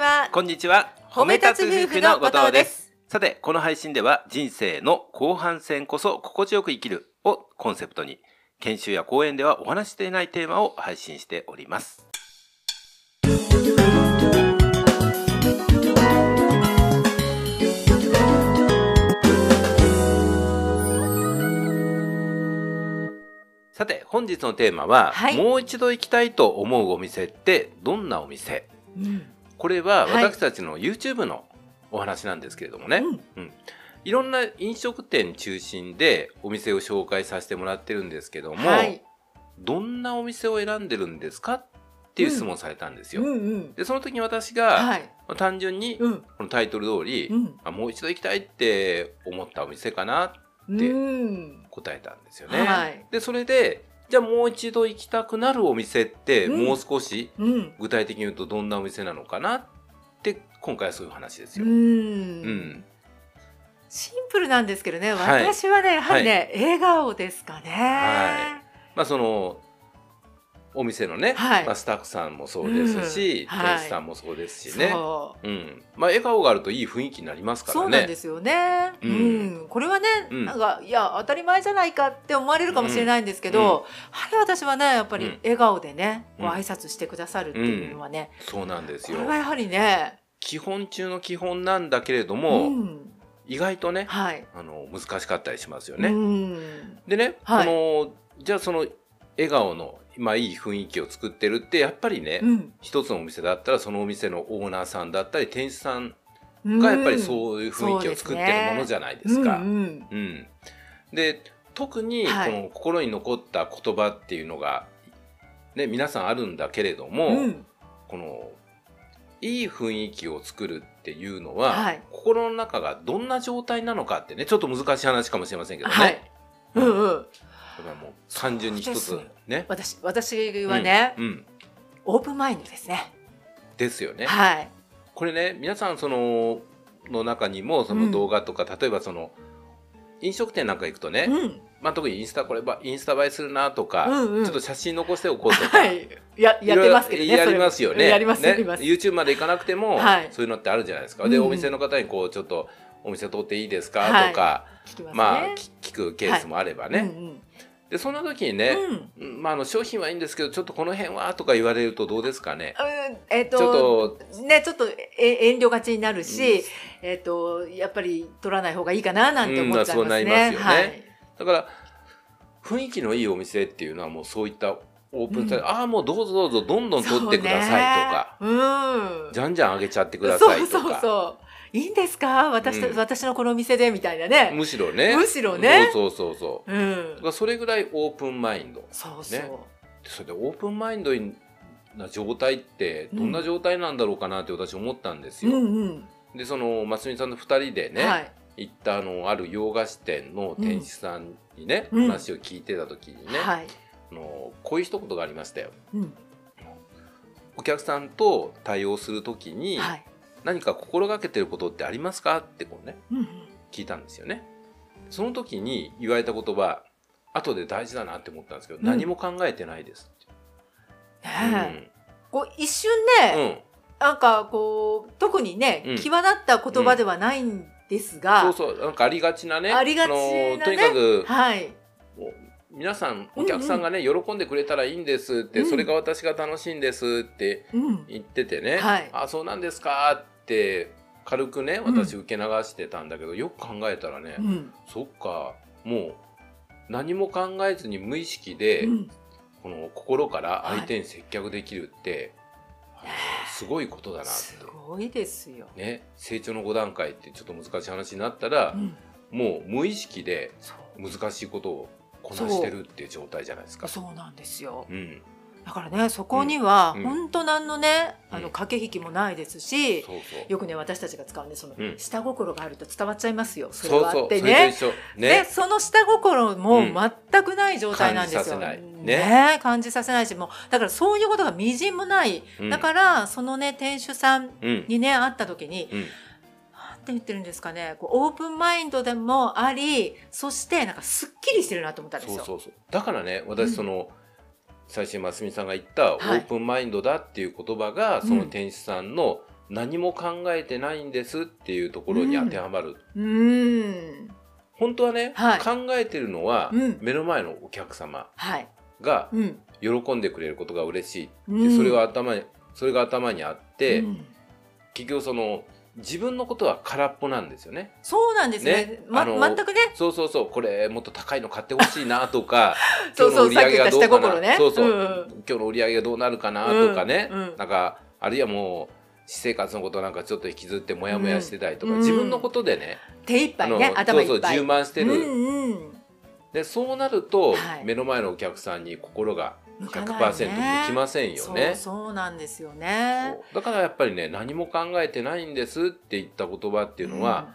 は。こんにちは。褒め立つ夫婦の後藤です。さて、この配信では人生の後半戦こそ心地よく生きるをコンセプトに、研修や講演ではお話ししていないテーマを配信しております。さて、本日のテーマは、はいもう一度行きたいと思うお店ってどんなお店？うん。これははい私たちの YouTube のお話なんですけれどもね、うんうんいろんな飲食店中心でお店を紹介させてもらってるんですけども、はい。どんなお店を選んでるんですかっていう質問されたんですよ。うんうん。でその時に私が、はい。単純にうん。このタイトル通り、うん。あもう一度行きたいって思ったお店かなでうん。答えたんですよね。はい。でそれでじゃあもう一度行きたくなるお店って、うんもう少しうん。具体的に言うとどんなお店なのかなって今回はそういう話ですう。よ。うんんシンプルなんですけどね、はい私はね、やはりね、笑顔ですかね。はまあそのお店のね、はい。まあ、スタッフさんもそうですし、うん。はい。店主さんもそうですしね、そう。うん。まあ、笑顔があるといい雰囲気になりますからね。そうなんですよね。ううん。ん、これはね、うん。なんかいや当たり前じゃないかって思われるかもしれないんですけど、うん。やはり私はねやっぱうん。り笑顔でね、うん。ご挨拶してくださるっていうのはね、そうなんですよ。これはやはりね、基本中の基本なんだけれどうも、ん、意外とねはい、あの難しかったりしますようね。ん、でね、はい。このじゃあその笑顔の、まあ、いい雰囲気を作ってるってやっぱりね、うん、一つのお店だったらそのお店のオーナーさんだったり店主さんうんがやっぱりそういう雰囲気を作ってるものじゃないですか。うんで特にこはい。の心に残った言葉っていうのが、ね、皆さんあるんだけれども、うん。このいい雰囲気を作るっていうのは、はい。心の中がどんな状態なのかってねちょっと難しい話かもしれませんけどね、はい、うんうん、これはもう単純に一つね。私私はね、うんうんオープンマインドですね。ですよね。はい、これね皆さんそのの中にもその動画とか、例えばその飲食店なんか行くとね、うん、まあ、特にインスタこればインスタ映えするなとか、うんうんちょっと写真残しておこうとか、はい、ややってますけどね。やりますよね。やりますねやります。YouTube まで行かなくても、はいそういうのってあるじゃないですか。で、うんお店の方にこうちょっとお店通っていいですか、はいとか、ますね。まあき聞くケースもあればね。うんでそんな時にうんね、うんうんまああの商品はいいんですけどちょっとこの辺はとか言われるとどうですかね？うんえっ、ちょとっとねちょっとえ遠慮がちになるし、うんえっ、とやっぱり取らない方がいいかななんて思っちゃいますね。うんすよねはい。だから雰囲気のいいお店っていうのはもうそういったオープンされ、うんああもうどうぞどうぞどんどん取ってくださいとか、そうん。じゃんじゃんあげちゃってくださいとか。そうそうそう。いいんですか？私,、うん私のこのお店でみたいなね。むしろね。むしろねそうそうそうそう。うんそれぐらいオープンマインド。そうそう。ねそれでオープンマインドな状態ってどんな状態なんだろうかなって私思ったんですよ。うんうん。でそのますみさんと2人でね、はい。行ったあのある洋菓子店の店主さんにね、うん話を聞いてた時にね、はい。あのこういう一言がありましたよ。うん。お客さんと対応する時にはい。何か心がけてることってありますか？ってこうねうんうん。聞いたんですよね。その時に言われた言葉後で大事だなって思ったんですけど、うん何も考えてないです。ねえこう一瞬うんね、なんかこう特にね、うん際立った言葉ではないんですが、そうそうなんかありがちなねありがちなねのとにかくはい。皆さんお客さんがね、喜んでくれたらいいんですって、うんそれが私が楽しいんですってうん。言っててね、はいあそうなんですかって軽くねうん私受け流してたんだけど、よく考えたらね、うん。そっかもう何も考えずに無意識で、うんこの心から相手に接客できるって、すごいことだなってす。ごいですよ。ね、成長の5段階ってちょっと難しい話になったらう、ん。もう無意識で。難しいことをこなしてるっていう状態じゃないですか。そうなんですよ。うん、だからね、そこにはうん本当何のね、あうんの駆け引きもないですし、そうそう。よくね私たちが使うねそのうん下心があると伝わっちゃいますよ。それそうそう、はってね。一緒。でね、その下心もうん全くない状態なんですよ。感じさせないねね感じさせないしもうだからそういうことがみじんもない、うんだからそのね店主さんうん、にね会った時にて言ってるんですかね。こうオープンマインドでもありそしてなんかすっきりしてるなと思ったんですよ。そうそうそう。だからね、うん。私その、最初にますみさんが言ったオはい。ープンマインドだっていう言葉が、その店主さんの何も考えてないんですっていうところに当てはまる、うん。本当はね、はい。考えてるのはうん。目の前のお客様はい。がうん。喜んでくれることが嬉しい。うん。それが頭にそれが頭にあって、うん。結局その自分のことは空っぽなんですよね。そうなんですね。ね？ま全くね。そうそうそうこれもっと高いの買ってほしいなとか そうそう今日の売り上げがどうかさっき言った下心ねなそうそう、うん。今日の売り上げがどうなるかなとかね、うんうん。なんかあるいはもう私生活のことなんかちょっと引きずってモヤモヤしてたりとか、うん。自分のことでね、手一杯ねあのそうそう充満してる、うんうん。でそうなると、はい。目の前のお客さんに心が100%向きませんよね。そうなんですよね。だからやっぱりね何も考えてないんですって言った言葉っていうのは、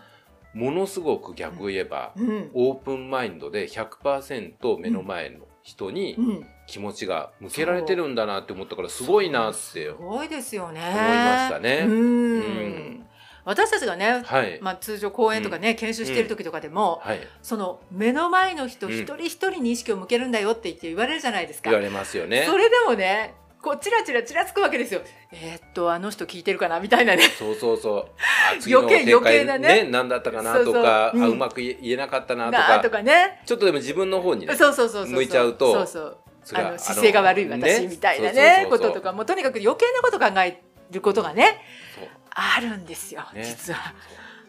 ものすごく逆を言えば、うん。うんオープンマインドで100%目の前の人にうん。気持ちが向けられてるんだなって思ったからすごいなってすごいですよね。思いましたね。うん。うん私たちがね、はい、まあ、通常講演とかね、研修してる時とかでも、はい、その目の前の人うん一人一人に意識を向けるんだよって言って言われるじゃないですか。言われますよねそ。れでもねこうチラチラチラつくわけですよ。えーっとあの人聞いてるかなみたいなね。そうそうそう。余計余計なね何だったかなそうそうとか、うんあうまく言えなかったなとなかね。ちょっとでも自分の方にね、そうそうそうそう。向いちゃうとそうそう。あの姿勢が悪い私みたいなそうねそうそうそうこととかもうとにかく余計なこと考えることがねあるんですよ、ね実は。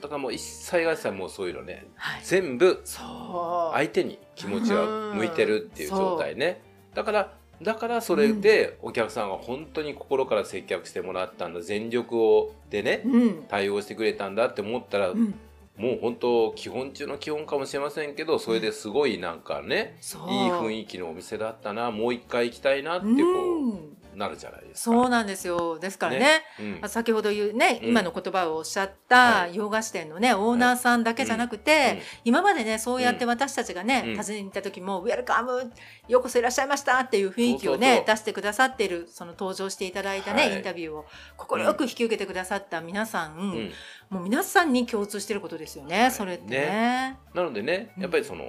だからもう一切が一切もうそういうのね、はい。全部。相手に気持ちが向いてるっていう状態ね。だからだからそれでお客さんが本当に心から接客してもらったんだ全力をでねうん。対応してくれたんだって思ったら、うん。もう本当基本中の基本かもしれませんけどそれですごいなんかね、そう。いい雰囲気のお店だったなもう一回行きたいなってこうん。うなるじゃないですか。そうなんですよ。ですからね。ね。うん。あ先ほど言うね、うん。今の言葉をおっしゃったはい。洋菓子店のね、オーナーさんだけじゃなくて、今までねそうやって私たちがね、うん。訪ねに行った時も「ウェルカムようこそいらっしゃいました」っていう雰囲気をね出してくださっているその登場していただいたね、はい。インタビューを。快く引き受けてくださった皆さん、うん。もう皆さんに共通してることですよね、はい。それってね。なのでねうんやっぱりその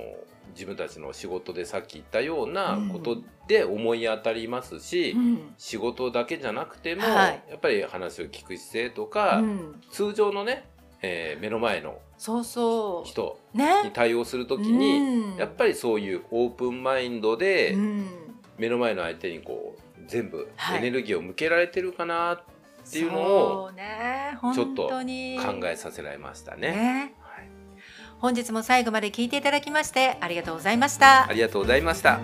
自分たちの仕事でさっき言ったようなことで思い当たりますし、うん。仕事だけじゃなくても、はい。やっぱり話を聞く姿勢とうか、ん。通常のね、えー目の前のそうそ人に対応するときに、うん。やっぱりそういうオープンマインドでうん。目の前の相手にこう全部はい。エネルギーを向けられてるかなっていうのをちょっと考えさせられましたね。ね。はい、本日も最後まで聞いていただきましてありがとうございましたあ。りがとうございました。